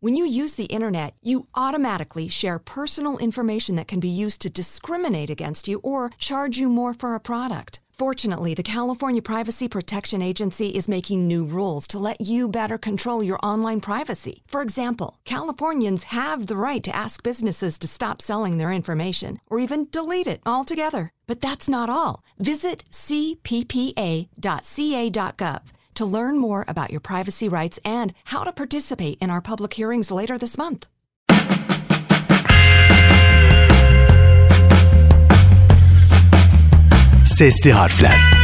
When you use the internet, you automatically share personal information that can be used to discriminate against you or charge you more for a product. Fortunately, the California Privacy Protection Agency is making new rules to let you better control your online privacy. For example, Californians have the right to ask businesses to stop selling their information or even delete it altogether. But that's not all. Visit cppa.ca.gov to learn more about your privacy rights and how to participate in our public hearings later this month. Sesli harfler.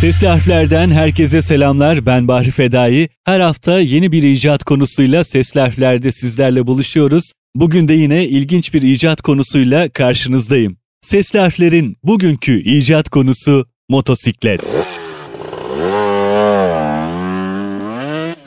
Sesli harflerden herkese selamlar. Ben Bahri Fedai. Her hafta yeni bir icat konusuyla sesli harflerde sizlerle buluşuyoruz. Bugün de yine ilginç bir icat konusuyla karşınızdayım. Sesli harflerin bugünkü icat konusu motosiklet.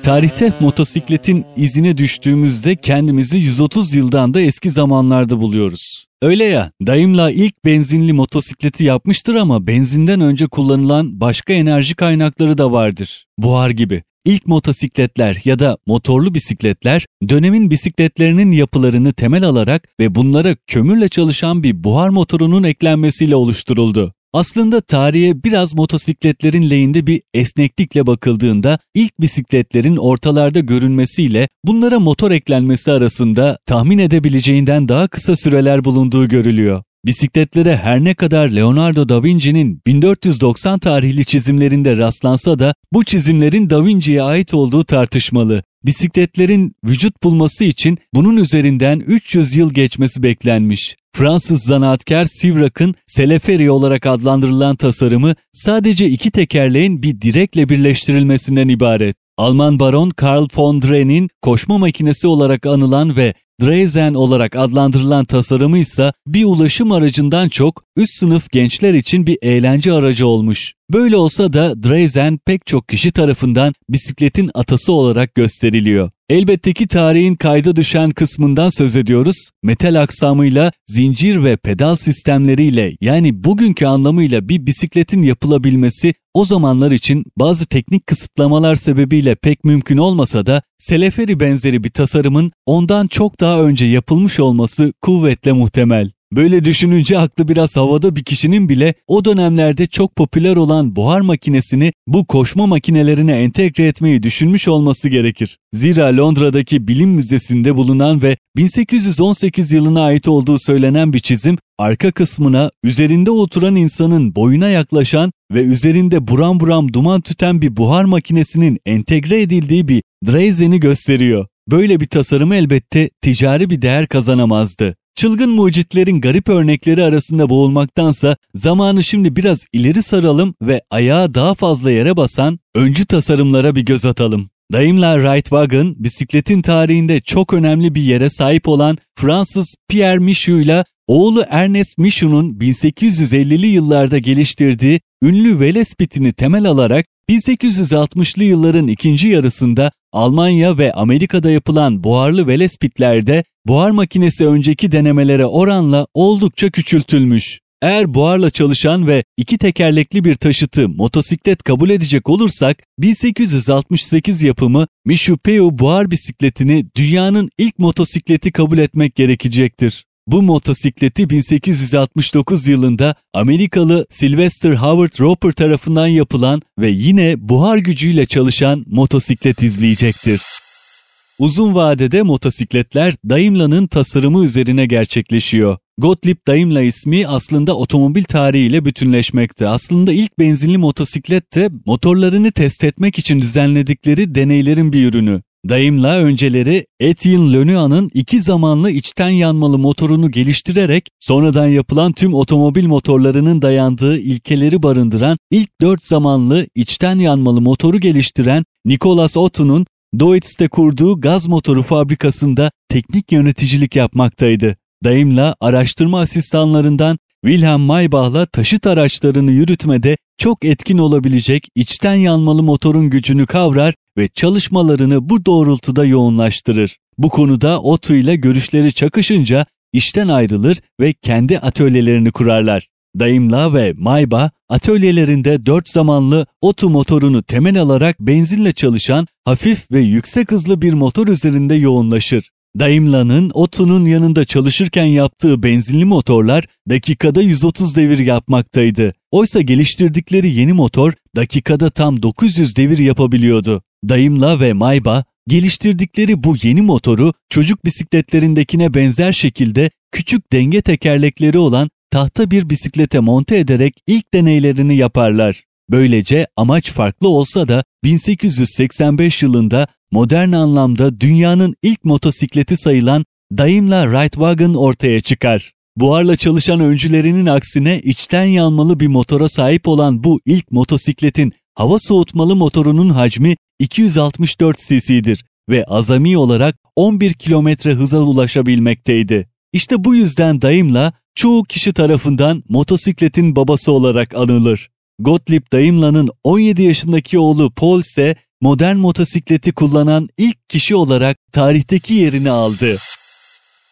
Tarihte motosikletin izine düştüğümüzde kendimizi 130 yıldan da eski zamanlarda buluyoruz. Öyle ya, Daimler ilk benzinli motosikleti yapmıştır ama benzinden önce kullanılan başka enerji kaynakları da vardır. Buhar gibi. İlk motosikletler ya da motorlu bisikletler dönemin bisikletlerinin yapılarını temel alarak ve bunlara kömürle çalışan bir buhar motorunun eklenmesiyle oluşturuldu. Aslında tarihe biraz motosikletlerin lehinde bir esneklikle bakıldığında ilk bisikletlerin ortalarda görünmesiyle bunlara motor eklenmesi arasında tahmin edebileceğinden daha kısa süreler bulunduğu görülüyor. Bisikletlere her ne kadar Leonardo da Vinci'nin 1490 tarihli çizimlerinde rastlansa da bu çizimlerin da Vinci'ye ait olduğu tartışmalı. Bisikletlerin vücut bulması için bunun üzerinden 300 yıl geçmesi beklenmiş. Fransız zanaatkar Sivrak'ın Seleferi olarak adlandırılan tasarımı sadece iki tekerleğin bir direkle birleştirilmesinden ibaret. Alman baron Karl von Drehn'in koşma makinesi olarak anılan ve Drazen olarak adlandırılan tasarımı ise bir ulaşım aracından çok üst sınıf gençler için bir eğlence aracı olmuş. Böyle olsa da Drazen pek çok kişi tarafından bisikletin atası olarak gösteriliyor. Elbette ki tarihin kayda düşen kısmından söz ediyoruz. Metal aksamıyla, zincir ve pedal sistemleriyle yani bugünkü anlamıyla bir bisikletin yapılabilmesi o zamanlar için bazı teknik kısıtlamalar sebebiyle pek mümkün olmasa da Seleferi benzeri bir tasarımın ondan çok daha önce yapılmış olması kuvvetle muhtemel. Böyle düşününce aklı biraz havada bir kişinin bile o dönemlerde çok popüler olan buhar makinesini bu koşma makinelerine entegre etmeyi düşünmüş olması gerekir. Zira Londra'daki Bilim Müzesi'nde bulunan ve 1818 yılına ait olduğu söylenen bir çizim arka kısmına üzerinde oturan insanın boyuna yaklaşan ve üzerinde buram buram duman tüten bir buhar makinesinin entegre edildiği bir Drazen'i gösteriyor. Böyle bir tasarım elbette ticari bir değer kazanamazdı. Çılgın mucitlerin garip örnekleri arasında boğulmaktansa zamanı şimdi biraz ileri saralım ve ayağa daha fazla yere basan öncü tasarımlara bir göz atalım. Daimler Wright-Wagon bisikletin tarihinde çok önemli bir yere sahip olan Fransız Pierre Michaud ile oğlu Ernest Michaud'un 1850'li yıllarda geliştirdiği ünlü Velespit'ini temel alarak 1860'lı yılların ikinci yarısında Almanya ve Amerika'da yapılan buharlı Velespitlerde buhar makinesi önceki denemelere oranla oldukça küçültülmüş. Eğer buharla çalışan ve iki tekerlekli bir taşıtı motosiklet kabul edecek olursak 1868 yapımı Michupeo buhar bisikletini dünyanın ilk motosikleti kabul etmek gerekecektir. Bu motosikleti 1869 yılında Amerikalı Sylvester Howard Roper tarafından yapılan ve yine buhar gücüyle çalışan motosiklet izleyecektir. Uzun vadede motosikletler Daimler'ın tasarımı üzerine gerçekleşiyor. Gottlieb Daimler ismi aslında otomobil tarihiyle bütünleşmekte. Aslında ilk benzinli motosiklet de motorlarını test etmek için düzenledikleri deneylerin bir ürünü. Daimler önceleri Etienne Lenoir'ın iki zamanlı içten yanmalı motorunu geliştirerek sonradan yapılan tüm otomobil motorlarının dayandığı ilkeleri barındıran ilk dört zamanlı içten yanmalı motoru geliştiren Nicolas Otto'nun Deutz'te kurduğu gaz motoru fabrikasında teknik yöneticilik yapmaktaydı. Daimler araştırma asistanlarından Wilhelm Maybach'la taşıt araçlarını yürütmede çok etkin olabilecek içten yanmalı motorun gücünü kavrar ve çalışmalarını bu doğrultuda yoğunlaştırır. Bu konuda Otto ile görüşleri çakışınca işten ayrılır ve kendi atölyelerini kurarlar. Daimler ve Mayba atölyelerinde dört zamanlı Otto motorunu temel alarak benzinle çalışan hafif ve yüksek hızlı bir motor üzerinde yoğunlaşır. Daimler'ın Otto'nun yanında çalışırken yaptığı benzinli motorlar dakikada 130 devir yapmaktaydı. Oysa geliştirdikleri yeni motor dakikada tam 900 devir yapabiliyordu. Daimler ve Mayba geliştirdikleri bu yeni motoru çocuk bisikletlerindekine benzer şekilde küçük denge tekerlekleri olan tahta bir bisiklete monte ederek ilk deneylerini yaparlar. Böylece amaç farklı olsa da 1885 yılında modern anlamda dünyanın ilk motosikleti sayılan Daimler Reitwagen ortaya çıkar. Buharla çalışan öncülerinin aksine içten yanmalı bir motora sahip olan bu ilk motosikletin hava soğutmalı motorunun hacmi 264 cc'dir ve azami olarak 11 kilometre hıza ulaşabilmekteydi. İşte bu yüzden Daimler çoğu kişi tarafından motosikletin babası olarak anılır. Gottlieb Daimler'ın 17 yaşındaki oğlu Paul ise modern motosikleti kullanan ilk kişi olarak tarihteki yerini aldı.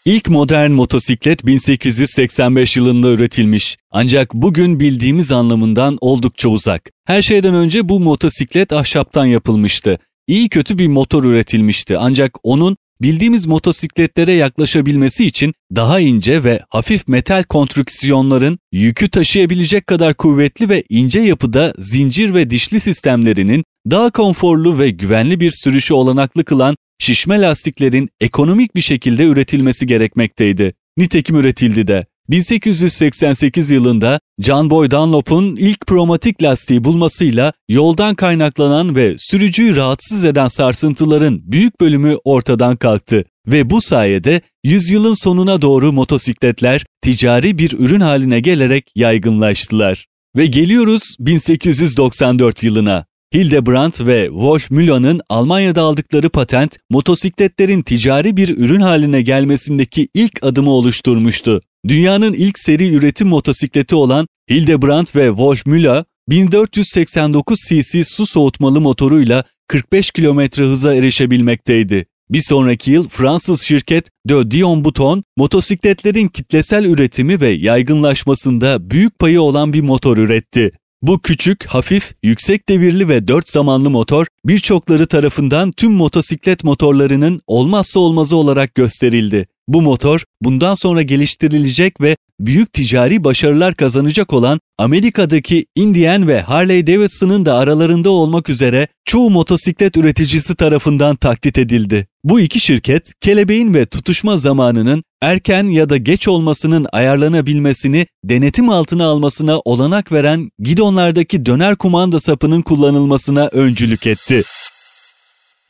İlk modern motosiklet 1885 yılında üretilmiş. Ancak bugün bildiğimiz anlamından oldukça uzak. Her şeyden önce bu motosiklet ahşaptan yapılmıştı. İyi kötü bir motor üretilmişti ancak onun bildiğimiz motosikletlere yaklaşabilmesi için daha ince ve hafif metal konstrüksiyonların yükü taşıyabilecek kadar kuvvetli ve ince yapıda zincir ve dişli sistemlerinin daha konforlu ve güvenli bir sürüşü olanaklı kılan şişme lastiklerin ekonomik bir şekilde üretilmesi gerekmekteydi. Nitekim üretildi de. 1888 yılında John Boy Dunlop'un ilk pneumatik lastiği bulmasıyla yoldan kaynaklanan ve sürücüyü rahatsız eden sarsıntıların büyük bölümü ortadan kalktı ve bu sayede yüzyılın sonuna doğru motosikletler ticari bir ürün haline gelerek yaygınlaştılar. Ve geliyoruz 1894 yılına. Hildebrandt ve Wolf Müller'ın Almanya'da aldıkları patent motosikletlerin ticari bir ürün haline gelmesindeki ilk adımı oluşturmuştu. Dünyanın ilk seri üretim motosikleti olan Hildebrandt ve Wolf Müller 1489 cc su soğutmalı motoruyla 45 km hıza erişebilmekteydi. Bir sonraki yıl Fransız şirket De Dion Bouton, motosikletlerin kitlesel üretimi ve yaygınlaşmasında büyük payı olan bir motor üretti. Bu küçük, hafif, yüksek devirli ve dört zamanlı motor birçokları tarafından tüm motosiklet motorlarının olmazsa olmazı olarak gösterildi. Bu motor bundan sonra geliştirilecek ve büyük ticari başarılar kazanacak olan Amerika'daki Indian ve Harley Davidson'ın da aralarında olmak üzere çoğu motosiklet üreticisi tarafından taklit edildi. Bu iki şirket kelebeğin ve tutuşma zamanının erken ya da geç olmasının ayarlanabilmesini denetim altına almasına olanak veren gidonlardaki döner kumanda sapının kullanılmasına öncülük etti.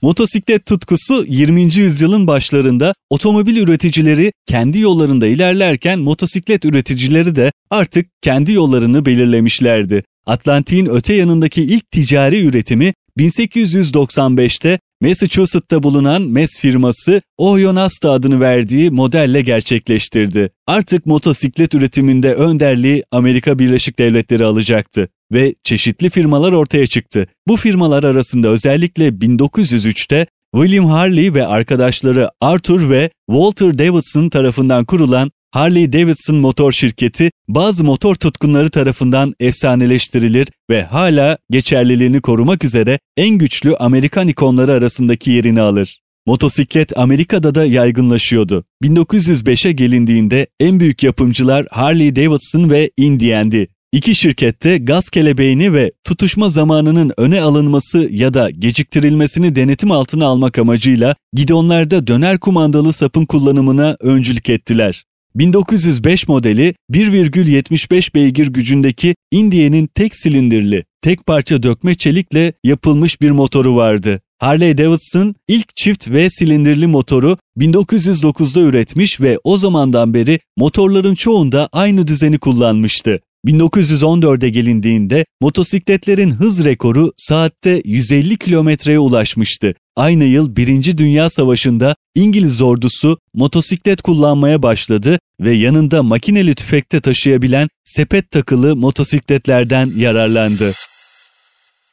Motosiklet tutkusu 20. yüzyılın başlarında otomobil üreticileri kendi yollarında ilerlerken motosiklet üreticileri de artık kendi yollarını belirlemişlerdi. Atlantik'in öte yanındaki ilk ticari üretimi 1895'te Massachusetts'ta bulunan MES firması Ohio Nasta adını verdiği modelle gerçekleştirdi. Artık motosiklet üretiminde önderliği Amerika Birleşik Devletleri alacaktı ve çeşitli firmalar ortaya çıktı. Bu firmalar arasında özellikle 1903'te William Harley ve arkadaşları Arthur ve Walter Davidson tarafından kurulan Harley Davidson motor şirketi bazı motor tutkunları tarafından efsaneleştirilir ve hala geçerliliğini korumak üzere en güçlü Amerikan ikonları arasındaki yerini alır. Motosiklet Amerika'da da yaygınlaşıyordu. 1905'e gelindiğinde en büyük yapımcılar Harley Davidson ve Indian'di. İki şirkette gaz kelebeğini ve tutuşma zamanının öne alınması ya da geciktirilmesini denetim altına almak amacıyla gidonlarda döner kumandalı sapın kullanımına öncülük ettiler. 1905 modeli 1,75 beygir gücündeki India'nın tek silindirli, tek parça dökme çelikle yapılmış bir motoru vardı. Harley Davidson ilk çift V silindirli motoru 1909'da üretmiş ve o zamandan beri motorların çoğunda aynı düzeni kullanmıştı. 1914'e gelindiğinde motosikletlerin hız rekoru saatte 150 kilometreye ulaşmıştı. Aynı yıl 1. Dünya Savaşı'nda İngiliz ordusu motosiklet kullanmaya başladı ve yanında makineli tüfekte taşıyabilen sepet takılı motosikletlerden yararlandı.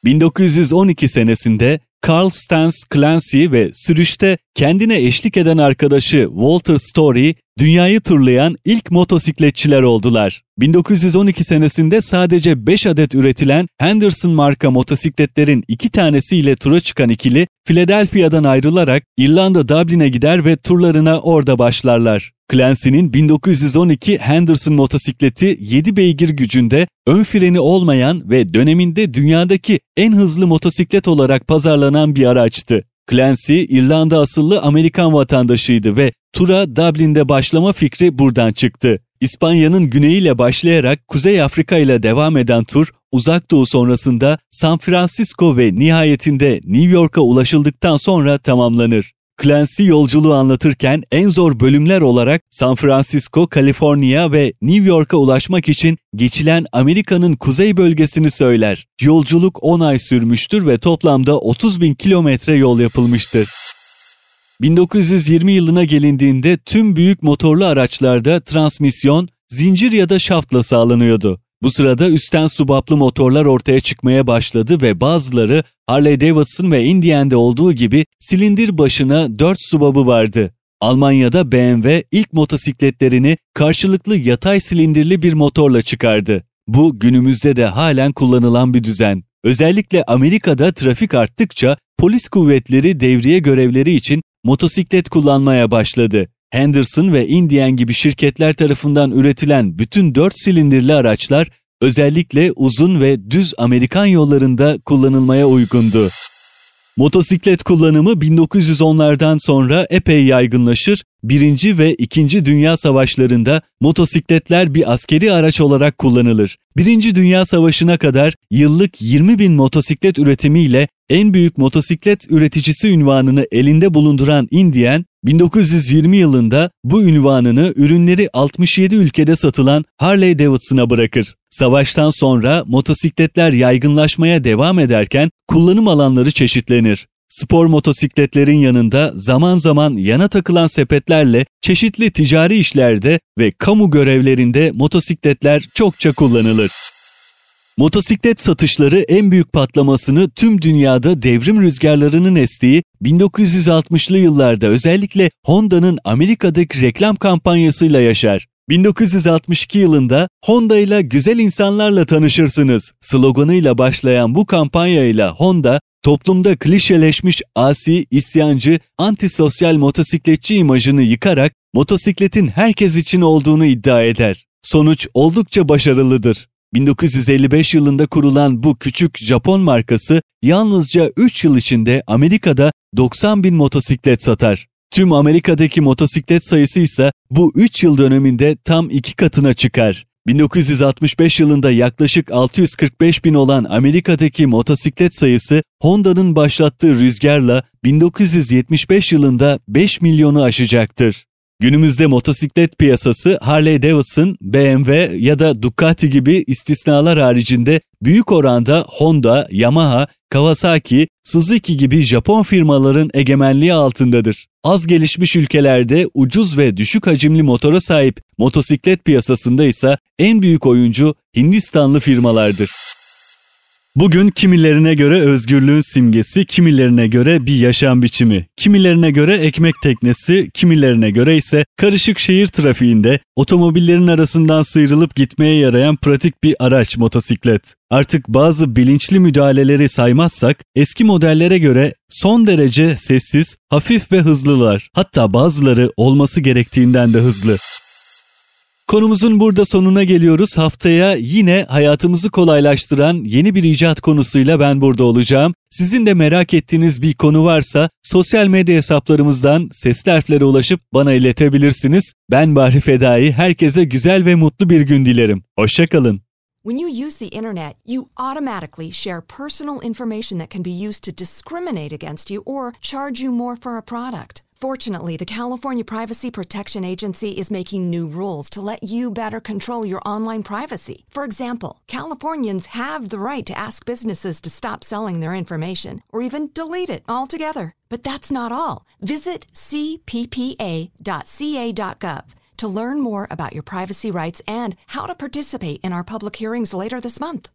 1912 senesinde Carl Stans Clancy ve sürüşte kendine eşlik eden arkadaşı Walter Story dünyayı turlayan ilk motosikletçiler oldular. 1912 senesinde sadece 5 adet üretilen Henderson marka motosikletlerin iki tanesiyle tura çıkan ikili Philadelphia'dan ayrılarak İrlanda Dublin'e gider ve turlarına orada başlarlar. Clancy'nin 1912 Henderson motosikleti 7 beygir gücünde ön freni olmayan ve döneminde dünyadaki en hızlı motosiklet olarak pazarlanan bir araçtı. Clancy, İrlanda asıllı Amerikan vatandaşıydı ve tura Dublin'de başlama fikri buradan çıktı. İspanya'nın güneyiyle başlayarak Kuzey Afrika ile devam eden tur, Uzak Doğu sonrasında San Francisco ve nihayetinde New York'a ulaşıldıktan sonra tamamlanır. Clancy yolculuğu anlatırken en zor bölümler olarak San Francisco, Kaliforniya ve New York'a ulaşmak için geçilen Amerika'nın kuzey bölgesini söyler. Yolculuk 10 ay sürmüştür ve toplamda 30 bin kilometre yol yapılmıştır. 1920 yılına gelindiğinde tüm büyük motorlu araçlarda transmisyon zincir ya da şaftla sağlanıyordu. Bu sırada üstten subaplı motorlar ortaya çıkmaya başladı ve bazıları Harley Davidson ve Indian'de olduğu gibi silindir başına 4 subabı vardı. Almanya'da BMW ilk motosikletlerini karşılıklı yatay silindirli bir motorla çıkardı. Bu günümüzde de halen kullanılan bir düzen. Özellikle Amerika'da trafik arttıkça polis kuvvetleri devriye görevleri için motosiklet kullanmaya başladı. Henderson ve Indian gibi şirketler tarafından üretilen bütün 4 silindirli araçlar özellikle uzun ve düz Amerikan yollarında kullanılmaya uygundu. Motosiklet kullanımı 1910'lardan sonra epey yaygınlaşır. Birinci ve İkinci Dünya Savaşlarında motosikletler bir askeri araç olarak kullanılır. Birinci Dünya Savaşı'na kadar yıllık 20 bin motosiklet üretimiyle en büyük motosiklet üreticisi ünvanını elinde bulunduran Indian, 1920 yılında bu ünvanını ürünleri 67 ülkede satılan Harley Davidson'a bırakır. Savaştan sonra motosikletler yaygınlaşmaya devam ederken kullanım alanları çeşitlenir. Spor motosikletlerin yanında zaman zaman yana takılan sepetlerle çeşitli ticari işlerde ve kamu görevlerinde motosikletler çokça kullanılır. Motosiklet satışları en büyük patlamasını tüm dünyada devrim rüzgarlarının estiği 1960'lı yıllarda özellikle Honda'nın Amerika'daki reklam kampanyasıyla yaşar. 1962 yılında Honda ile güzel insanlarla tanışırsınız sloganıyla başlayan bu kampanyayla Honda toplumda klişeleşmiş asi, isyancı, antisosyal motosikletçi imajını yıkarak motosikletin herkes için olduğunu iddia eder. Sonuç oldukça başarılıdır. 1955 yılında kurulan bu küçük Japon markası yalnızca 3 yıl içinde Amerika'da 90 bin motosiklet satar. Tüm Amerika'daki motosiklet sayısı ise bu 3 yıl döneminde tam 2 katına çıkar. 1965 yılında yaklaşık 645 bin olan Amerika'daki motosiklet sayısı Honda'nın başlattığı rüzgarla 1975 yılında 5 milyonu aşacaktır. Günümüzde motosiklet piyasası Harley Davidson, BMW ya da Ducati gibi istisnalar haricinde büyük oranda Honda, Yamaha, Kawasaki, Suzuki gibi Japon firmaların egemenliği altındadır. Az gelişmiş ülkelerde ucuz ve düşük hacimli motora sahip motosiklet piyasasında ise en büyük oyuncu Hindistanlı firmalardır. Bugün kimilerine göre özgürlüğün simgesi, kimilerine göre bir yaşam biçimi, kimilerine göre ekmek teknesi, kimilerine göre ise karışık şehir trafiğinde otomobillerin arasından sıyrılıp gitmeye yarayan pratik bir araç motosiklet. Artık bazı bilinçli müdahaleleri saymazsak eski modellere göre son derece sessiz, hafif ve hızlılar. Hatta bazıları olması gerektiğinden de hızlı. Konumuzun burada sonuna geliyoruz. Haftaya yine hayatımızı kolaylaştıran yeni bir icat konusuyla ben burada olacağım. Sizin de merak ettiğiniz bir konu varsa sosyal medya hesaplarımızdan sesli harflere ulaşıp bana iletebilirsiniz. Ben Bahri Fedai, herkese güzel ve mutlu bir gün dilerim. Hoşçakalın. When you use the internet, you automatically share personal information that can be used to discriminate against you or charge you more for a product. Fortunately, the California Privacy Protection Agency is making new rules to let you better control your online privacy. For example, Californians have the right to ask businesses to stop selling their information or even delete it altogether. But that's not all. Visit cppa.ca.gov to learn more about your privacy rights and how to participate in our public hearings later this month.